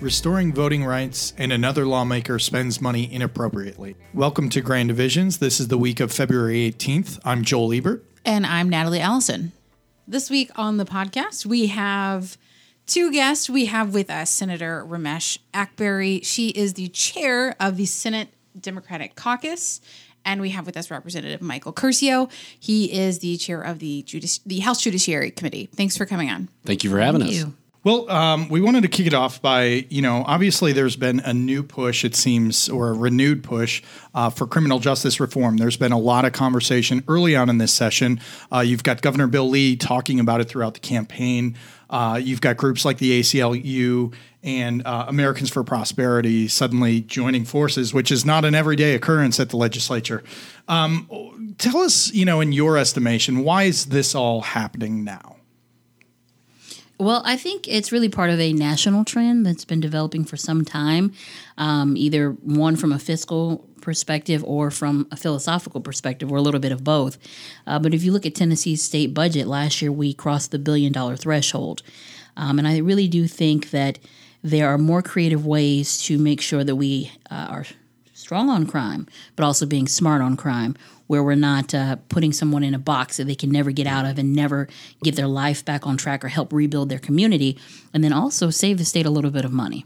Restoring voting rights and another lawmaker spends money inappropriately. Welcome to Grand Divisions. This is the week of February 18th. I'm Joel Ebert. And I'm Natalie Allison. This week on the podcast, we have two guests. We have with us Senator Raumesh Akbari. She is the chair of the Senate Democratic Caucus. And we have with us Representative Michael Curcio. He is the chair of the Judici- the House Judiciary Committee. Thanks for coming on. Thank you for having us. you. Well, um, we wanted to kick it off by, you know, obviously there's been a new push, it seems, or a renewed push uh, for criminal justice reform. There's been a lot of conversation early on in this session. Uh, you've got Governor Bill Lee talking about it throughout the campaign. Uh, you've got groups like the ACLU and uh, Americans for Prosperity suddenly joining forces, which is not an everyday occurrence at the legislature. Um, tell us, you know, in your estimation, why is this all happening now? Well, I think it's really part of a national trend that's been developing for some time, um, either one from a fiscal perspective or from a philosophical perspective, or a little bit of both. Uh, but if you look at Tennessee's state budget, last year we crossed the billion dollar threshold. Um, and I really do think that there are more creative ways to make sure that we uh, are strong on crime, but also being smart on crime, where we're not uh, putting someone in a box that they can never get out of and never get their life back on track or help rebuild their community, and then also save the state a little bit of money.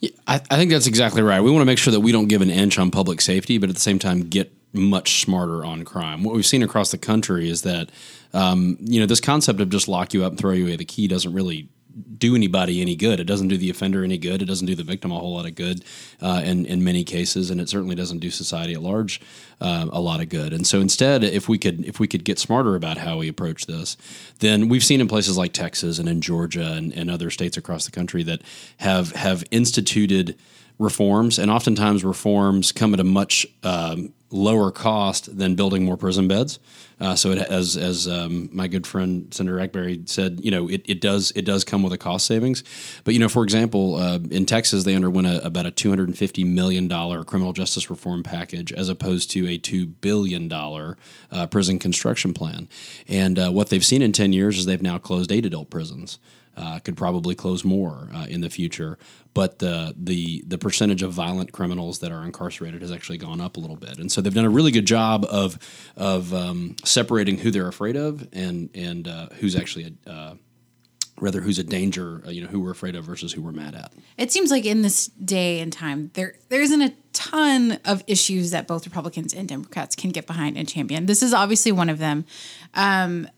Yeah, I, I think that's exactly right. We want to make sure that we don't give an inch on public safety, but at the same time get much smarter on crime. What we've seen across the country is that um, you know this concept of just lock you up and throw you away the key doesn't really do anybody any good. It doesn't do the offender any good. It doesn't do the victim a whole lot of good uh, in in many cases, and it certainly doesn't do society at large uh, a lot of good. And so instead, if we could if we could get smarter about how we approach this, then we've seen in places like Texas and in Georgia and, and other states across the country that have have instituted reforms, and oftentimes reforms come at a much um, lower cost than building more prison beds. Uh, so it, as as um, my good friend Senator Akbari said, you know, it, it does it does come with a cost savings. But you know, for example, uh, in Texas they underwent a, about a two hundred and fifty million dollar criminal justice reform package as opposed to a two billion dollar uh, prison construction plan. And uh, what they've seen in ten years is they've now closed eight adult prisons. Uh, could probably close more uh, in the future, but the the the percentage of violent criminals that are incarcerated has actually gone up a little bit, and so they've done a really good job of of um, separating who they're afraid of and and uh, who's actually a, uh, rather who's a danger, uh, you know, who we're afraid of versus who we're mad at. It seems like in this day and time, there there isn't a ton of issues that both Republicans and Democrats can get behind and champion. This is obviously one of them. Um,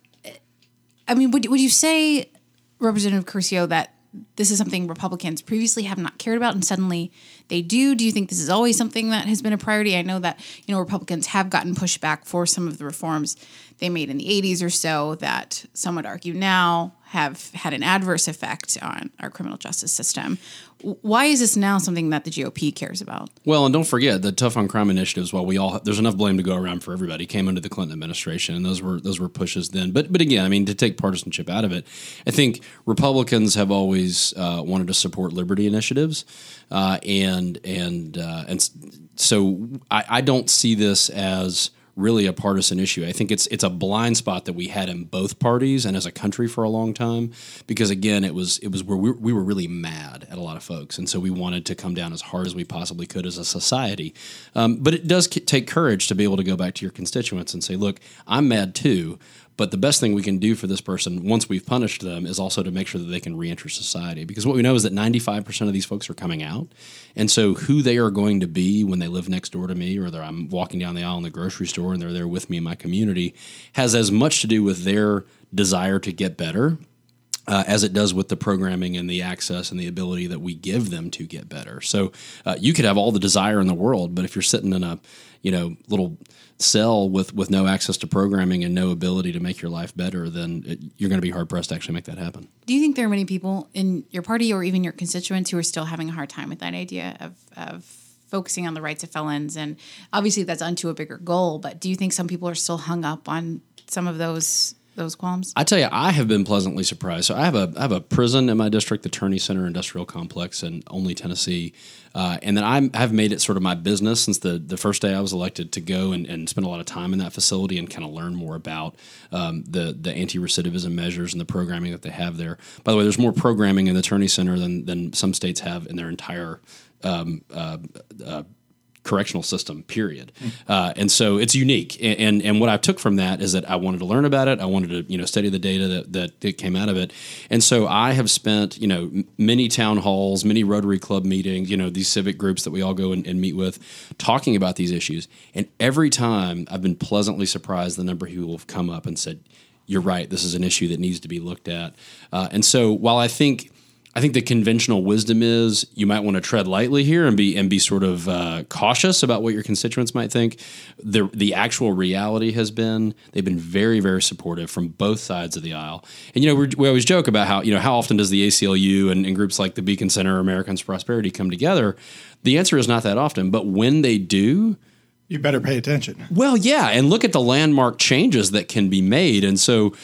I mean, would would you say, Representative Curcio, that this is something Republicans previously have not cared about and suddenly they do? Do you think this is always something that has been a priority? I know that, you know, Republicans have gotten pushback for some of the reforms they made in the 80s or so that some would argue now have had an adverse effect on our criminal justice system. Why is this now something that the GOP cares about? Well, and don't forget the tough on crime initiatives. While we all there's enough blame to go around for everybody, came under the Clinton administration, and those were those were pushes then. But but again, I mean, to take partisanship out of it, I think Republicans have always uh, wanted to support liberty initiatives, uh, and and uh, and so I, I don't see this as really a partisan issue. I think it's it's a blind spot that we had in both parties and as a country for a long time because again it was it was where we, we were really mad at a lot of folks and so we wanted to come down as hard as we possibly could as a society. Um, but it does take courage to be able to go back to your constituents and say, look, I'm mad too. But the best thing we can do for this person once we've punished them is also to make sure that they can reenter society. Because what we know is that 95% of these folks are coming out. And so who they are going to be when they live next door to me or I'm walking down the aisle in the grocery store and they're there with me in my community has as much to do with their desire to get better uh, as it does with the programming and the access and the ability that we give them to get better. So uh, you could have all the desire in the world, but if you're sitting in a you know little cell with with no access to programming and no ability to make your life better, then it, you're going to be hard pressed to actually make that happen. Do you think there are many people in your party or even your constituents who are still having a hard time with that idea of of focusing on the rights of felons? And obviously, that's unto a bigger goal. But do you think some people are still hung up on some of those those qualms? I tell you, I have been pleasantly surprised. So I have a I have a prison in my district, the Turney Center Industrial Complex in Only, Tennessee, uh, and then I'm, I've made it sort of my business since the the first day I was elected to go and, and spend a lot of time in that facility and kind of learn more about um, the the anti recidivism measures and the programming that they have there. By the way, there's more programming in the Turney Center than than some states have in their entire um, uh, uh, correctional system period. Uh, and so it's unique. And, and and what i took from that is that i wanted to learn about it. I wanted to you know study the data that, that, that came out of it. And so i have spent you know many town halls many rotary club meetings you know these civic groups that we all go and, and meet with talking about these issues. And every time i've been pleasantly surprised the number people have come up and said you're right. This is an issue that needs to be looked at. Uh, and so while i think I think the conventional wisdom is you might want to tread lightly here and be and be sort of uh, cautious about what your constituents might think. The the actual reality has been they've been very very supportive from both sides of the aisle. And you know we we always joke about how you know how often does the ACLU and, and groups like the Beacon Center, Americans for Prosperity come together. The answer is not that often, but when they do, You better pay attention. well, yeah, and look at the landmark changes that can be made. And so,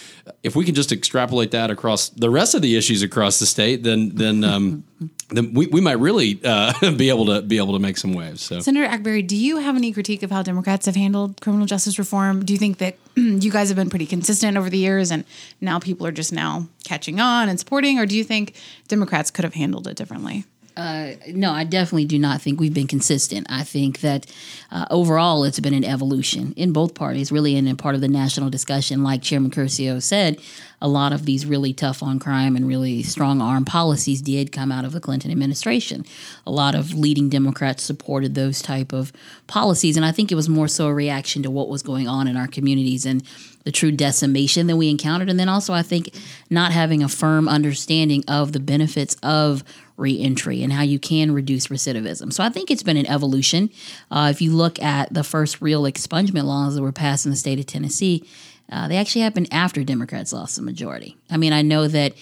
if we can just extrapolate that across the rest of the issues across the state, then then um, then we, we might really uh, be able to be able to make some waves. So. Senator Akbari, do you have any critique of how Democrats have handled criminal justice reform? Do you think that you guys have been pretty consistent over the years and now people are just now catching on and supporting? Or do you think Democrats could have handled it differently? No, I definitely do not think we've been consistent. I think that uh, overall it's been an evolution in both parties, really, and in part of the national discussion. Like Chairman Curcio said, a lot of these really tough on crime and really strong arm policies did come out of the Clinton administration. A lot of leading Democrats supported those type of policies, and I think it was more so a reaction to what was going on in our communities and the true decimation that we encountered. And then also, I think not having a firm understanding of the benefits of reentry and how you can reduce recidivism. So I think it's been an evolution. Uh, if you look at the first real expungement laws that were passed in the state of Tennessee, uh, they actually happened after Democrats lost the majority. I mean, I know that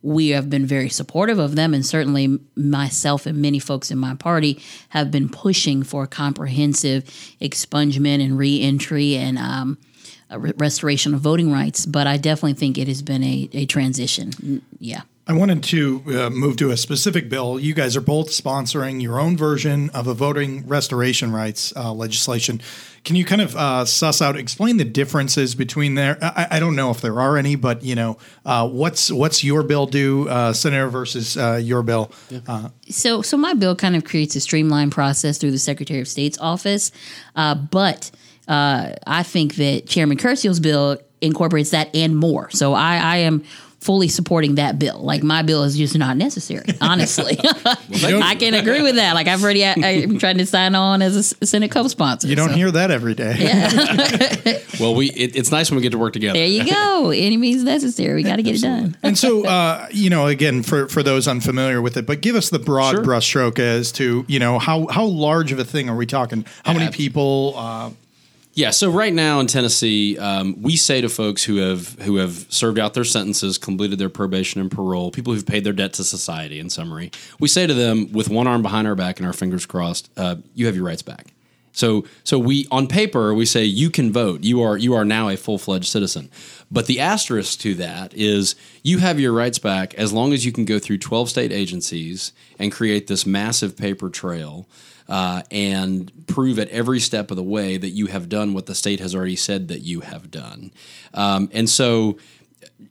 we have been very supportive of them, and certainly myself and many folks in my party have been pushing for comprehensive expungement and reentry and um, restoration of voting rights. But I definitely think it has been a, a transition. Mm, Yeah. I wanted to uh, move to a specific bill. You guys are both sponsoring your own version of a voting restoration rights uh, legislation. Can you kind of uh, suss out, explain the differences between there? I, I don't know if there are any, but you know, uh, what's what's your bill do, uh, Senator, versus uh, your bill? Uh, So, so my bill kind of creates a streamlined process through the Secretary of State's office, uh, but uh, I think that Chairman Curcio's bill incorporates that and more. So, I, I am fully supporting that bill. Like my bill is just not necessary, honestly. I can agree with that. Like I've already, I'm trying to sign on as a Senate co-sponsor. you don't so. hear that every day. Yeah. Well, we it, it's nice when we get to work together. There you go. Any means necessary. We got to get it done. And so, uh, you know, again, for, for those unfamiliar with it, but give us the broad Sure. brushstroke as to, you know, how, how large of a thing are we talking? How many people? Uh, Yeah, so right now in Tennessee, um, we say to folks who have who have served out their sentences, completed their probation and parole, people who've paid their debt to society. In summary, we say to them with one arm behind our back and our fingers crossed, uh, "You have your rights back." So, so we on paper we say you can vote. You are you are now a full fledged citizen. But the asterisk to that is you have your rights back as long as you can go through twelve state agencies and create this massive paper trail uh, and prove at every step of the way that you have done what the state has already said that you have done. Um, and so,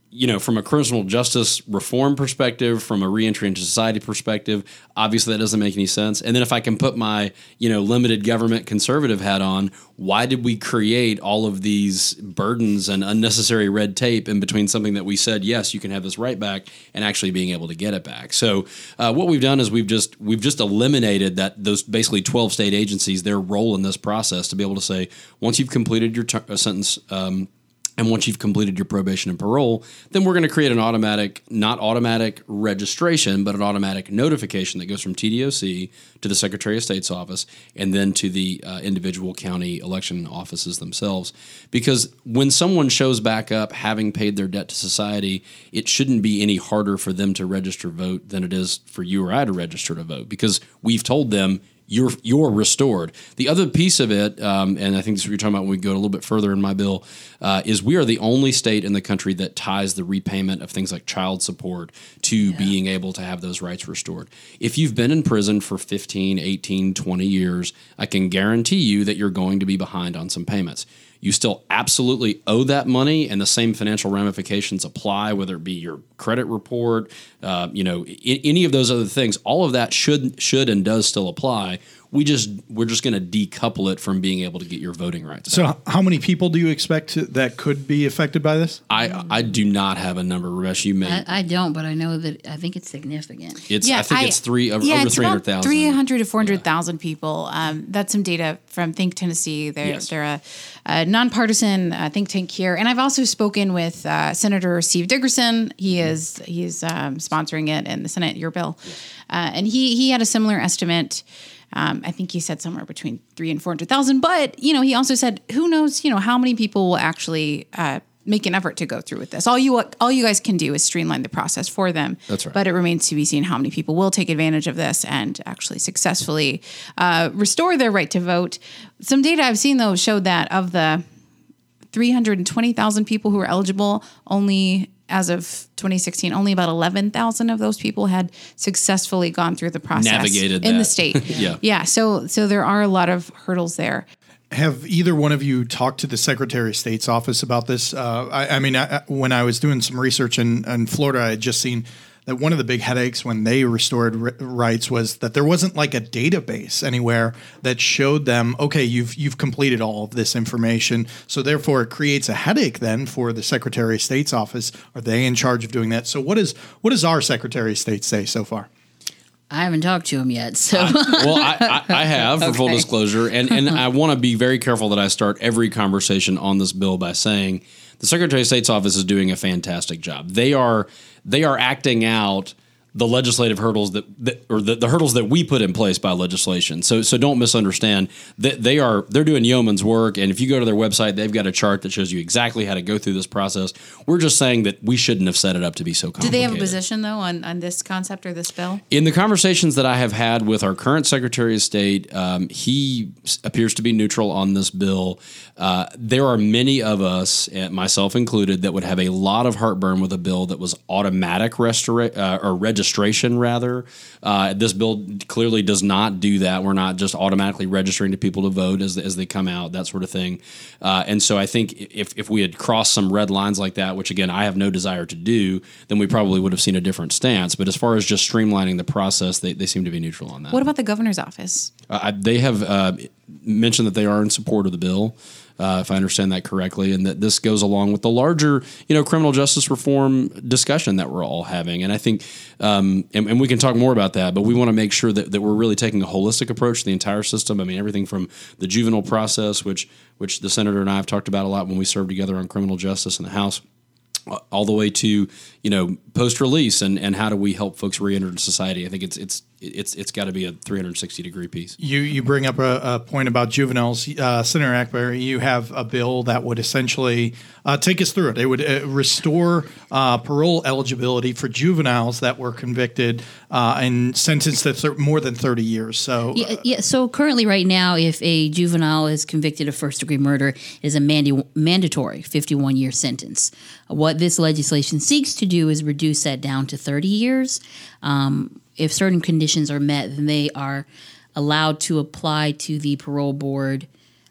you know, from a criminal justice reform perspective, from a reentry into society perspective, obviously that doesn't make any sense. And then if I can put my, you know, limited government conservative hat on, why did we create all of these burdens and unnecessary red tape in between something that we said, yes, you can have this right back and actually being able to get it back? So uh, what we've done is we've just we've just eliminated that those basically 12 state agencies, their role in this process to be able to say, once you've completed your ter- uh, sentence, um, and once you've completed your probation and parole, then we're going to create an automatic, not automatic registration, but an automatic notification that goes from TDOC to the Secretary of State's office and then to the uh, individual county election offices themselves. Because when someone shows back up having paid their debt to society, it shouldn't be any harder for them to register vote than it is for you or I to register to vote because we've told them you're you're restored. The other piece of it, um, and I think this is what you're talking about when we go a little bit further in my bill, uh, is we are the only state in the country that ties the repayment of things like child support to being able to have those rights restored. If you've been in prison for 15, 18, 20 years, I can guarantee you that you're going to be behind on some payments you still absolutely owe that money, and the same financial ramifications apply, whether it be your credit report, uh, you know, I- any of those other things. All of that should should and does still apply. We just we're just going to decouple it from being able to get your voting rights. So, h- how many people do you expect to, that could be affected by this? I I do not have a number, Raumesh. You may. I, I don't, but I know that I think it's significant. it's yeah, I think it's three over, yeah, over it's three about hundred thousand. 300 to 400,000 people. Um, that's some data from Think Tennessee. They're, Yes. they're a, a nonpartisan uh, think tank here. And I've also spoken with uh, Senator Steve Dickerson. He is he's um, sponsoring it in the Senate, your bill. Uh, and he, he had a similar estimate. Um, I think he said somewhere between three and 400,000. But, you know, he also said, who knows, you know, how many people will actually uh, make an effort to go through with this. All you all you guys can do is streamline the process for them. That's right. But it remains to be seen how many people will take advantage of this and actually successfully uh, restore their right to vote. Some data I've seen though showed that of the 320,000 people who were eligible, only as of 2016, only about 11,000 of those people had successfully gone through the process Navigated in the state. Yeah. yeah. So so there are a lot of hurdles there. Have either one of you talked to the Secretary of State's office about this? Uh, I, I mean, I, I- when I was doing some research in, in Florida, I had just seen that one of the big headaches when they restored r- rights was that there wasn't like a database anywhere that showed them, okay, you've you've completed all of this information. So therefore, it creates a headache then for the Secretary of State's office. Are they in charge of doing that? So what is what does our Secretary of State say so far? I haven't talked to him yet, so well, I, I, I have for full disclosure, and and I want to be very careful that I start every conversation on this bill by saying the Secretary of State's office is doing a fantastic job. They are they are acting out the legislative hurdles that, that or the, the hurdles that we put in place by legislation. So so don't misunderstand that they are they're doing yeoman's work. And if you go to their website, they've got a chart that shows you exactly how to go through this process. We're just saying that we shouldn't have set it up to be so complicated. Do they have a position though on, on this concept or this bill? In the conversations that I have had with our current Secretary of State, um, he appears to be neutral on this bill. Uh, there are many of us, myself included, that would have a lot of heartburn with a bill that was automatic restora- uh, or registration, rather. Uh, this bill clearly does not do that. We're not just automatically registering to people to vote as, as they come out, that sort of thing. Uh, and so I think if, if we had crossed some red lines like that, which again, I have no desire to do, then we probably would have seen a different stance. But as far as just streamlining the process, they, they seem to be neutral on that. What about the governor's office? Uh, they have uh, mentioned that they are in support of the bill, uh, if I understand that correctly, and that this goes along with the larger, you know, criminal justice reform discussion that we're all having. And I think, um, and, and we can talk more about that, but we want to make sure that, that we're really taking a holistic approach to the entire system. I mean, everything from the juvenile process, which which the senator and I have talked about a lot when we served together on criminal justice in the House all the way to you know post release and and how do we help folks reenter society i think it's it's it's it's got to be a 360 degree piece You you bring up a, a point about juveniles, uh, Senator Akbar. You have a bill that would essentially uh, take us through it. It would uh, restore uh, parole eligibility for juveniles that were convicted uh, and sentenced to thir- more than thirty years. So Yeah, yeah. So currently, right now, if a juvenile is convicted of first degree murder, it is a mandi- mandatory 51 year sentence. What this legislation seeks to do is reduce that down to 30 years. Um, if certain conditions are met, then they are allowed to apply to the parole board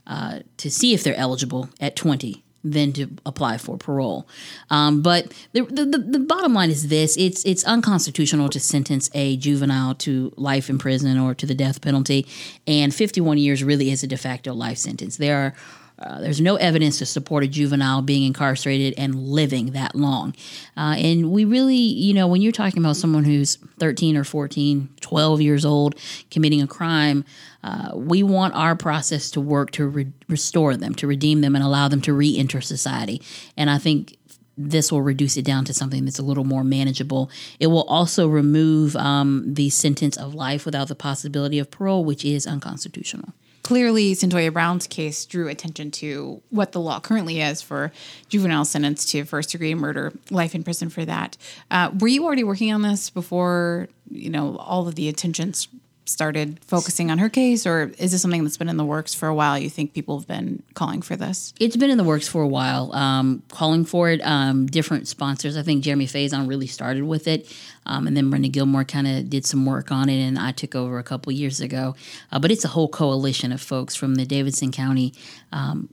uh, to see if they're eligible at 20 then to apply for parole. Um, but the, the, the, the bottom line is this it's, it's unconstitutional to sentence a juvenile to life in prison or to the death penalty. And 51 years really is a de facto life sentence. There are uh, there's no evidence to support a juvenile being incarcerated and living that long. Uh, and we really, you know, when you're talking about someone who's 13 or 14, 12 years old committing a crime, uh, we want our process to work to re- restore them, to redeem them, and allow them to re enter society. And I think this will reduce it down to something that's a little more manageable. It will also remove um, the sentence of life without the possibility of parole, which is unconstitutional. Clearly Cyntoia Brown's case drew attention to what the law currently is for juvenile sentenced to first degree murder, life in prison for that. Uh, were you already working on this before you know all of the attentions started focusing on her case, or is this something that's been in the works for a while? You think people have been calling for this? It's been in the works for a while, um, calling for it. Um, different sponsors. I think Jeremy Faison really started with it, um, and then Brenda Gilmore kind of did some work on it, and I took over a couple years ago. Uh, but it's a whole coalition of folks from the Davidson County um,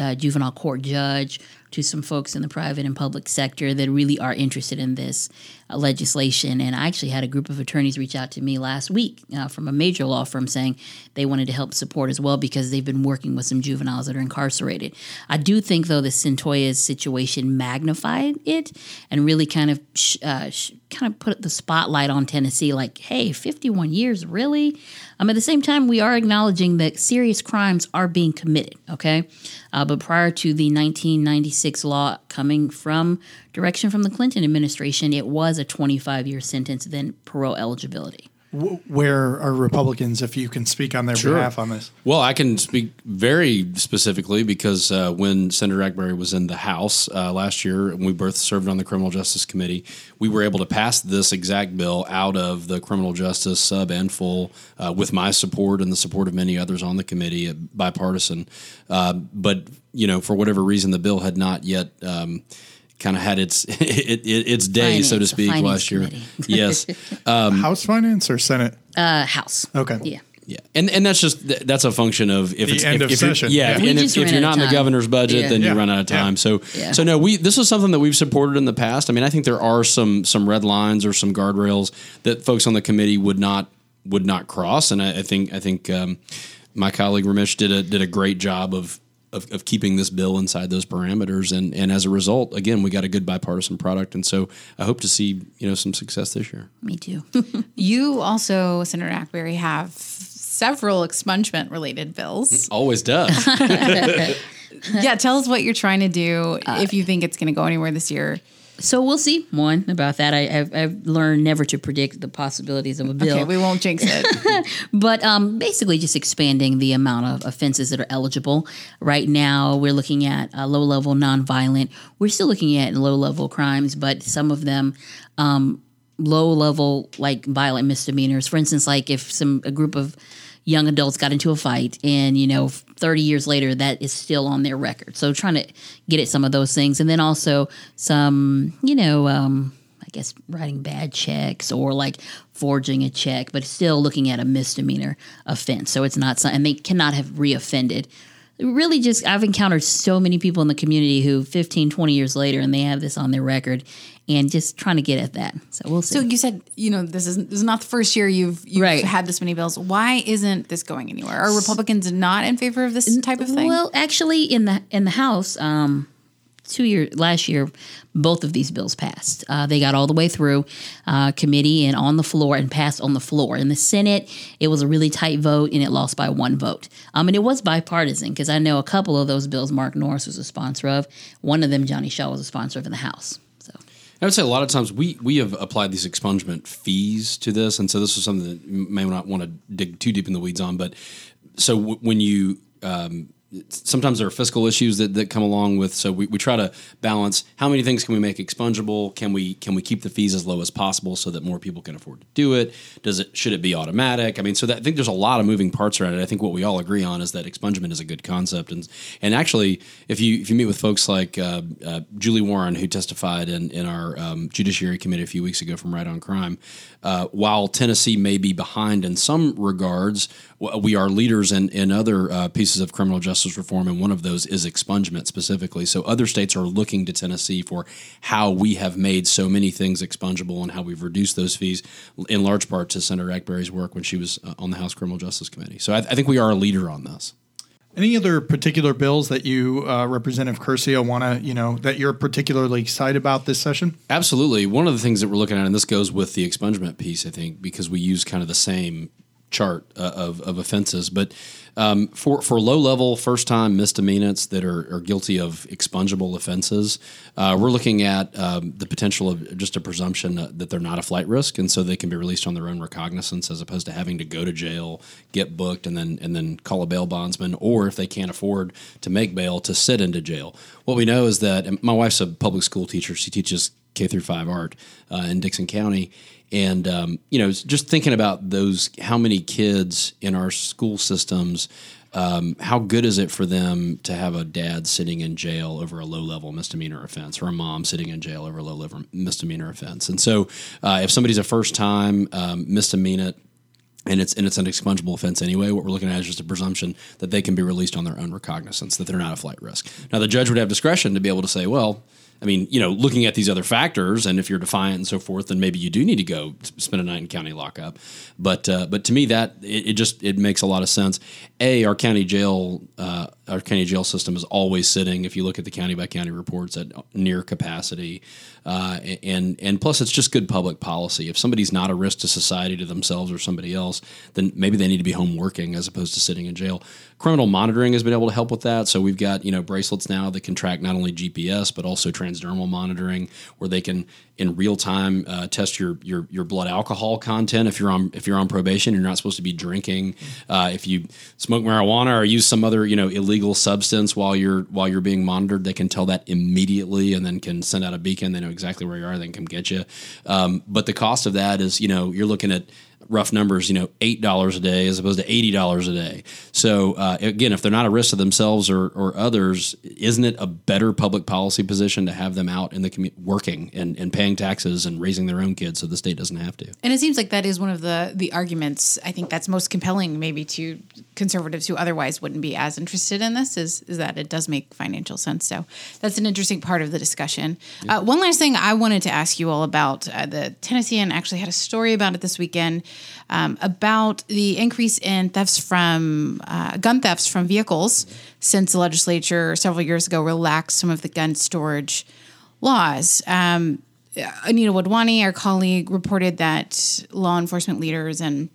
uh, juvenile court judge to some folks in the private and public sector that really are interested in this uh, legislation. And I actually had a group of attorneys reach out to me last week uh, from a major law firm saying they wanted to help support as well because they've been working with some juveniles that are incarcerated. I do think, though, the Cyntoia's situation magnified it and really kind of sh- uh, sh- kind of put the spotlight on Tennessee. Like, hey, 51 years, really? Um, at the same time, we are acknowledging that serious crimes are being committed. Okay, uh, but prior to the 1996 law coming from direction from the Clinton administration, it was a 25 year sentence, then parole eligibility. Where are Republicans, if you can speak on their Sure. behalf on this? Well, I can speak very specifically because uh, when Senator Akbari was in the House uh, last year, and we both served on the Criminal Justice Committee, we were able to pass this exact bill out of the Criminal Justice sub and full uh, with my support and the support of many others on the committee, uh, bipartisan. Uh, but you know, for whatever reason, the bill had not yet. Um, Kind of had its it, it, its day, so to speak, last year. committee. yes, House Finance or Senate? Uh, House. Okay. Yeah. Yeah, and and that's just that's a function of if it's end if, of if you're- session. Yeah, Yeah. and if, if you're not in the governor's budget, Yeah. then you run out of time. Yeah. So Yeah. so no, we this is something that we've supported in the past. I mean, I think there are some some red lines or some guardrails that folks on the committee would not would not cross, and I, I think I think um, my colleague Raumesh did a did a great job of. Of, of keeping this bill inside those parameters, and, and as a result, again, we got a good bipartisan product, and so I hope to see you know some success this year. Me too. You also, Senator Akbari, have several expungement related bills. Mm, always does. yeah, tell us what you're trying to do if you uh, think it's going to go anywhere this year. So we'll see. One about that. I, I've, I've learned never to predict the possibilities of a bill. Okay, we won't jinx it. But um, basically, just expanding the amount of offenses that are eligible. Right now, we're looking at uh, low level nonviolent. We're still looking at low level crimes, but some of them um, low level like violent misdemeanors. For instance, like if some a group of young adults got into a fight and you know 30 years later that is still on their record so trying to get at some of those things and then also some you know um, I guess writing bad checks or like forging a check, but still looking at a misdemeanor offense. So it's not something, they cannot have reoffended. Really, just I've encountered so many people in the community who 15, 20 years later, and they have this on their record, and just trying to get at that. So we'll see. so you said, you know, this is this is not the first year you've you've Right. had this many bills. Why isn't this going anywhere? Are Republicans not in favor of this type of thing? Well, actually, in the in the House, um, two year last year, both of these bills passed. Uh, they got all the way through uh, committee and on the floor and passed on the floor. In the Senate, it was a really tight vote and it lost by one vote. Um, and it was bipartisan because I know a couple of those bills Mark Norris was a sponsor of. One of them, Johnny Shaw, was a sponsor of in the House. So. I would say a lot of times we we have applied these expungement fees to this, and so this is something that you may not want to dig too deep in the weeds on. But so w- when you um, sometimes there are fiscal issues that, that come along with so we, we try to balance how many things can we make expungible? Can we can we keep the fees as low as possible so that more people can afford to do it? Does it should it be automatic? I mean so that, i think there's a lot of moving parts around it. I think what we all agree on is that expungement is a good concept. And and actually if you if you meet with folks like uh, uh, julie warren who testified in, in our um, judiciary committee a few weeks ago from right on crime uh, while tennessee may be behind in some regards we are leaders in, in other uh, pieces of criminal justice reform, and one of those is expungement specifically. So other states are looking to Tennessee for how we have made so many things expungible and how we've reduced those fees, in large part to Senator Akbari's work when she was uh, on the House Criminal Justice Committee. So I, I think we are a leader on this. Any other particular bills that you, uh, Representative Curcio, want to, you know, that you're particularly excited about this session? Absolutely. One of the things that we're looking at, and this goes with the expungement piece, I think, because we use kind of the same chart uh, of, of offenses. But um, for, for low level first time misdemeanants that are, are guilty of expungible offenses, uh, we're looking at um, the potential of just a presumption that, they're not a flight risk, and so they can be released on their own recognizance as opposed to having to go to jail, get booked, and then and then call a bail bondsman, or if they can't afford to make bail, to sit into jail. What we know is that my wife's a public school teacher; she teaches K through five art uh, in Dickson County, and um, you know, just thinking about those, how many kids in our school systems. Um, how good is it for them to have a dad sitting in jail over a low level misdemeanor offense or a mom sitting in jail over a low level misdemeanor offense? And so, uh, if somebody's a first time um, misdemeanor and it's and it's an expungable offense anyway. What we're looking at is just a presumption that they can be released on their own recognizance, that they're not a flight risk. Now, the judge would have discretion to be able to say, well, I mean, you know, looking at these other factors, and if you're defiant and so forth, then maybe you do need to go spend a night in county lockup. But uh, but to me, that it, it, just it makes a lot of sense. A, our county jail uh, our county jail system is always sitting. If you look at the county by county reports, at near capacity, uh, and and plus it's just good public policy. If somebody's not a risk to society, to themselves or somebody else, then maybe they need to be home working as opposed to sitting in jail. Criminal monitoring has been able to help with that. So we've got you know bracelets now that can track not only GPS but also transdermal monitoring, where they can in real time uh, test your, your your blood alcohol content if you're on if you're on probation you're not supposed to be drinking. Uh, if you smoke marijuana or use some other you know illegal substance while you're while you're being monitored they can tell that immediately and then can send out a beacon. They know exactly where you are they can come get you. Um, but the cost of that is you know you're looking at rough numbers, you know, eight dollars a day as opposed to eighty dollars a day. So uh, again, if they're not a risk to themselves or, or others, isn't it a better public policy position to have them out in the community working and, and paying taxes and raising their own kids so the state doesn't have to? And it seems like that is one of the the arguments I think that's most compelling, maybe to conservatives who otherwise wouldn't be as interested in this, is is that it does make financial sense. So that's an interesting part of the discussion. Yeah. Uh, one last thing I wanted to ask you all about uh, the Tennessean actually had a story about it this weekend um, about the increase in thefts from uh, gun thefts from vehicles since the legislature several years ago relaxed some of the gun storage laws. Um, Anita Wadhwani, our colleague, reported that law enforcement leaders and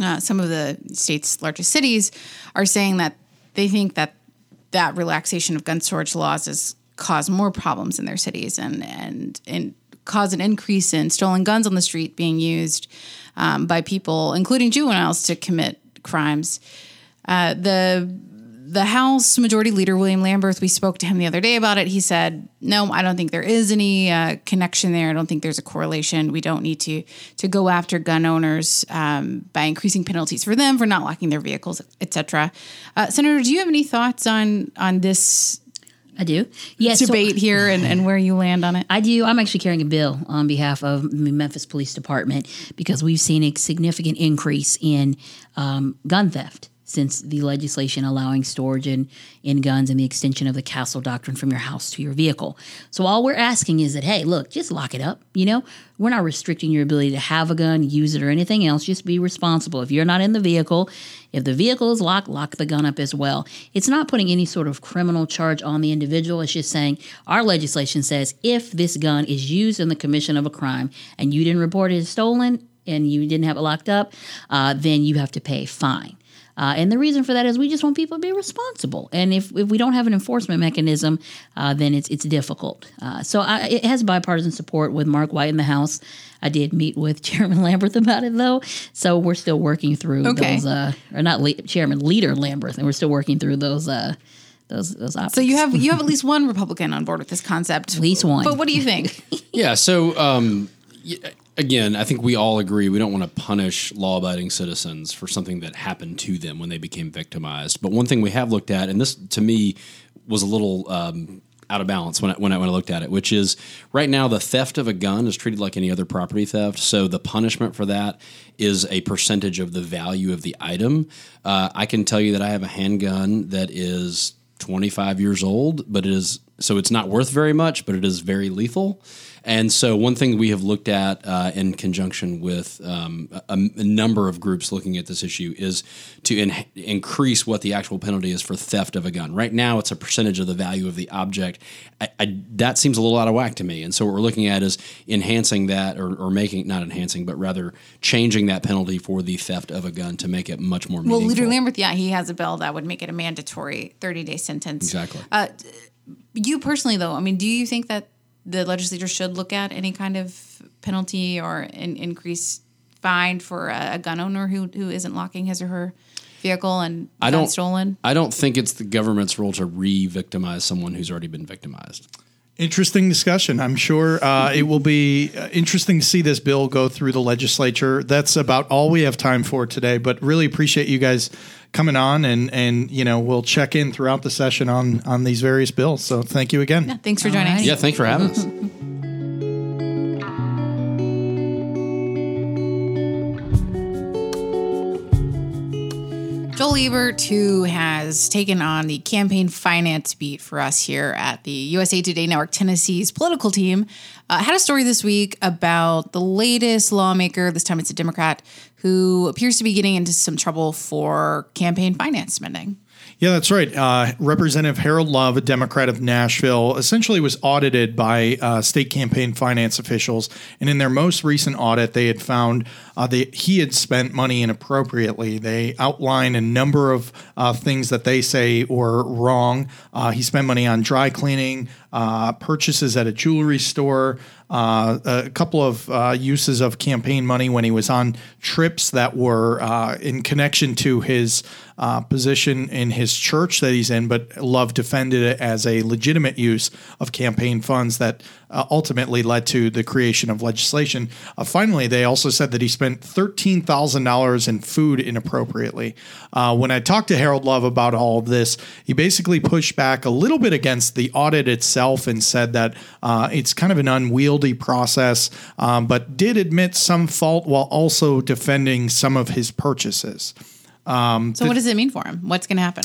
uh, some of the state's largest cities are saying that they think that that relaxation of gun storage laws has caused more problems in their cities and and and an increase in stolen guns on the street being used um, by people, including juveniles, to commit crimes. Uh, the the House Majority Leader William Lamberth, we spoke to him the other day about it. He said, "No, I don't think there is any uh, connection there. I don't think there's a correlation. We don't need to to go after gun owners um, by increasing penalties for them for not locking their vehicles, etc." Uh, Senator, do you have any thoughts on on this I do. Yes. Debate so, here and, and where you land on it. I do. I'm actually carrying a bill on behalf of the Memphis Police Department because we've seen a significant increase in um, gun theft since the legislation allowing storage in, in guns and the extension of the castle doctrine from your house to your vehicle. So all we're asking is that, hey, look, just lock it up. You know, we're not restricting your ability to have a gun, use it, or anything else. Just be responsible. If you're not in the vehicle, if the vehicle is locked, lock the gun up as well. It's not putting any sort of criminal charge on the individual. It's just saying our legislation says if this gun is used in the commission of a crime and you didn't report it as stolen and you didn't have it locked up, uh, then you have to pay a fine. Uh, and the reason for that is we just want people to be responsible. And if, if we don't have an enforcement mechanism, uh, then it's it's difficult. Uh, so I, it has bipartisan support with Mark White in the House. I did meet with Chairman Lamberth about it though, so we're still working through okay. those. Uh, or not le- Chairman Leader Lamberth, and we're still working through those uh, those those options. So you have you have at least one Republican on board with this concept. At least one. But what do you think? yeah. So um, again, I think we all agree we don't want to punish law abiding citizens for something that happened to them when they became victimized. But one thing we have looked at, and this to me was a little um, out of balance when I, when I, when I looked at it, which is right now the theft of a gun is treated like any other property theft. So the punishment for that is a percentage of the value of the item. Uh, I can tell you that I have a handgun that is 25 years old, but it is so it's not worth very much, but it is very lethal. And so, one thing we have looked at uh, in conjunction with um, a, a, number of groups looking at this issue is to in- increase what the actual penalty is for theft of a gun. Right now, it's a percentage of the value of the object. I, I, that seems a little out of whack to me. And so, what we're looking at is enhancing that or, or, making, not enhancing, but rather changing that penalty for the theft of a gun to make it much more meaningful. Well, Leader Lamberth, yeah, he has a bill that would make it a mandatory 30 day sentence. Exactly. Uh, you personally, though, I mean, do you think that the legislature should look at any kind of penalty or an increased fine for a, a, gun owner who who isn't locking his or her vehicle and I don't stolen. I don't think it's the government's role to re-victimize someone who's already been victimized. Interesting discussion. I'm sure uh, it will be uh, interesting to see this bill go through the legislature. That's about all we have time for today, but really appreciate you guys coming on and and you know we'll check in throughout the session on on these various bills. So thank you again. Thanks for joining us. Yeah, thanks for having us. Ebert, who has taken on the campaign finance beat for us here at the USA Today Network Tennessee's political team, uh, had a story this week about the latest lawmaker, this time it's a Democrat, who appears to be getting into some trouble for campaign finance spending. Yeah, that's right. Uh, Representative Harold Love, a Democrat of Nashville, essentially was audited by uh, state campaign finance officials. And in their most recent audit, they had found uh, that he had spent money inappropriately. They outline a number of uh, things that they say were wrong. Uh, he spent money on dry cleaning, uh, purchases at a jewelry store, uh, a couple of uh, uses of campaign money when he was on trips that were uh, in connection to his uh, position in his church that he's in, but Love defended it as a legitimate use of campaign funds that uh, ultimately led to the creation of legislation. Uh, finally, they also said that he spent $13,000 in food inappropriately. when I talked to Harold Love about all of this, he basically pushed back a little bit against the audit itself and said that it's kind of an unwieldy process, um, but did admit some fault while also defending some of his purchases. So, what does it mean for him? What's going to happen?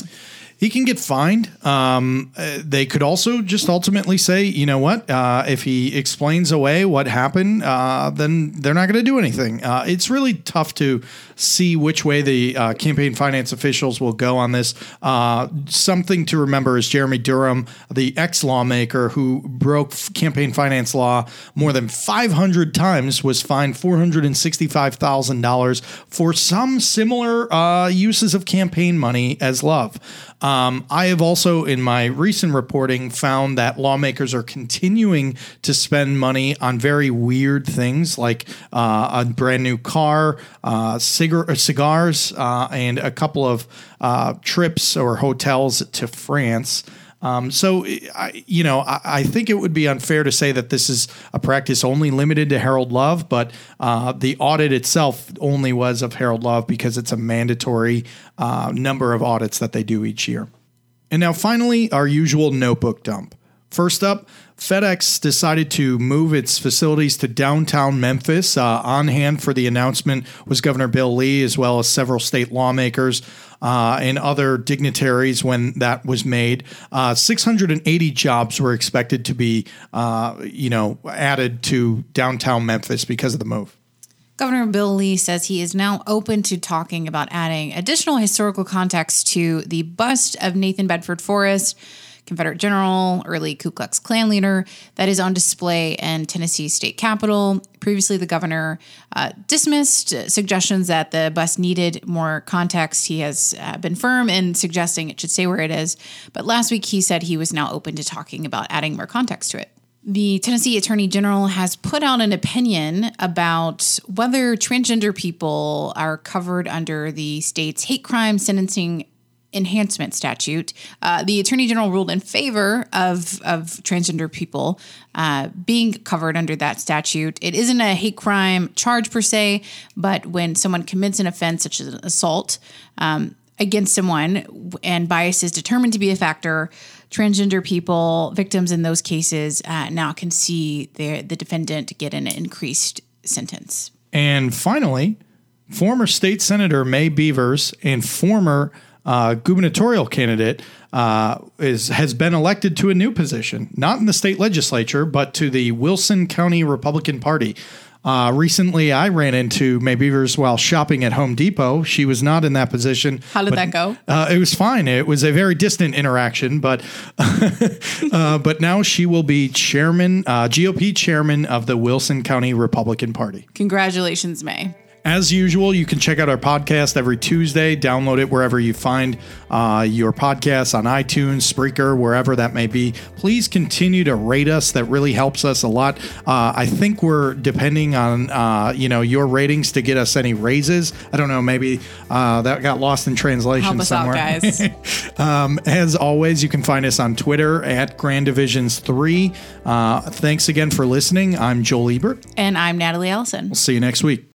He can get fined. Um, uh, they could also just ultimately say, you know what? Uh, if he explains away what happened, uh, then they're not going to do anything. Uh, it's really tough to see which way the uh, campaign finance officials will go on this. Uh, something to remember is Jeremy Durham, the ex lawmaker who broke campaign finance law more than 500 times, was fined $465,000 for some similar uh, uses of campaign money as love. Um, I have also, in my recent reporting, found that lawmakers are continuing to spend money on very weird things like uh, a brand new car, uh, cigar- cigars, uh, and a couple of uh, trips or hotels to France. Um, so, I, you know, I, I, think it would be unfair to say that this is a practice only limited to Harold Love, but uh, the audit itself only was of Harold Love because it's a mandatory uh, number of audits that they do each year. And now, finally, our usual notebook dump. First up, FedEx decided to move its facilities to downtown Memphis. Uh, on hand for the announcement was Governor Bill Lee, as well as several state lawmakers uh, and other dignitaries when that was made. Uh, 680 jobs were expected to be, uh, you know, added to downtown Memphis because of the move. Governor Bill Lee says he is now open to talking about adding additional historical context to the bust of Nathan Bedford Forrest, Confederate general, early Ku Klux Klan leader, that is on display in Tennessee's state capitol. Previously, the governor uh, dismissed suggestions that the bust needed more context. He has uh, been firm in suggesting it should stay where it is. But last week, he said he was now open to talking about adding more context to it. The Tennessee Attorney General has put out an opinion about whether transgender people are covered under the state's hate crime sentencing enhancement statute. Uh, the Attorney General ruled in favor of, of transgender people uh, being covered under that statute. It isn't a hate crime charge per se, but when someone commits an offense such as an assault um, against someone and bias is determined to be a factor, transgender people, victims in those cases, uh, now can see the the defendant get an increased sentence. And finally, former state senator Mae Beavers and former uh, gubernatorial candidate uh, is has been elected to a new position, not in the state legislature, but to the Wilson County Republican Party. Uh, recently, I ran into Mae Beavers while shopping at Home Depot. She was not in that position. How did but, that go? Uh, it was fine. It was a very distant interaction, but uh, but now she will be chairman, uh, GOP chairman of the Wilson County Republican Party. Congratulations, Mae. As usual, you can check out our podcast every Tuesday. Download it wherever you find uh, your podcasts on iTunes, Spreaker, wherever that may be. Please continue to rate us. That really helps us a lot. Uh, I think we're depending on uh, you know your ratings to get us any raises. I don't know. Maybe uh, that got lost in translation somewhere. out, guys. Um, as always, you can find us on Twitter at Grand Divisions Three. Uh, thanks again for listening. I'm Joel Ebert. and I'm Natalie Allison. We'll see you next week.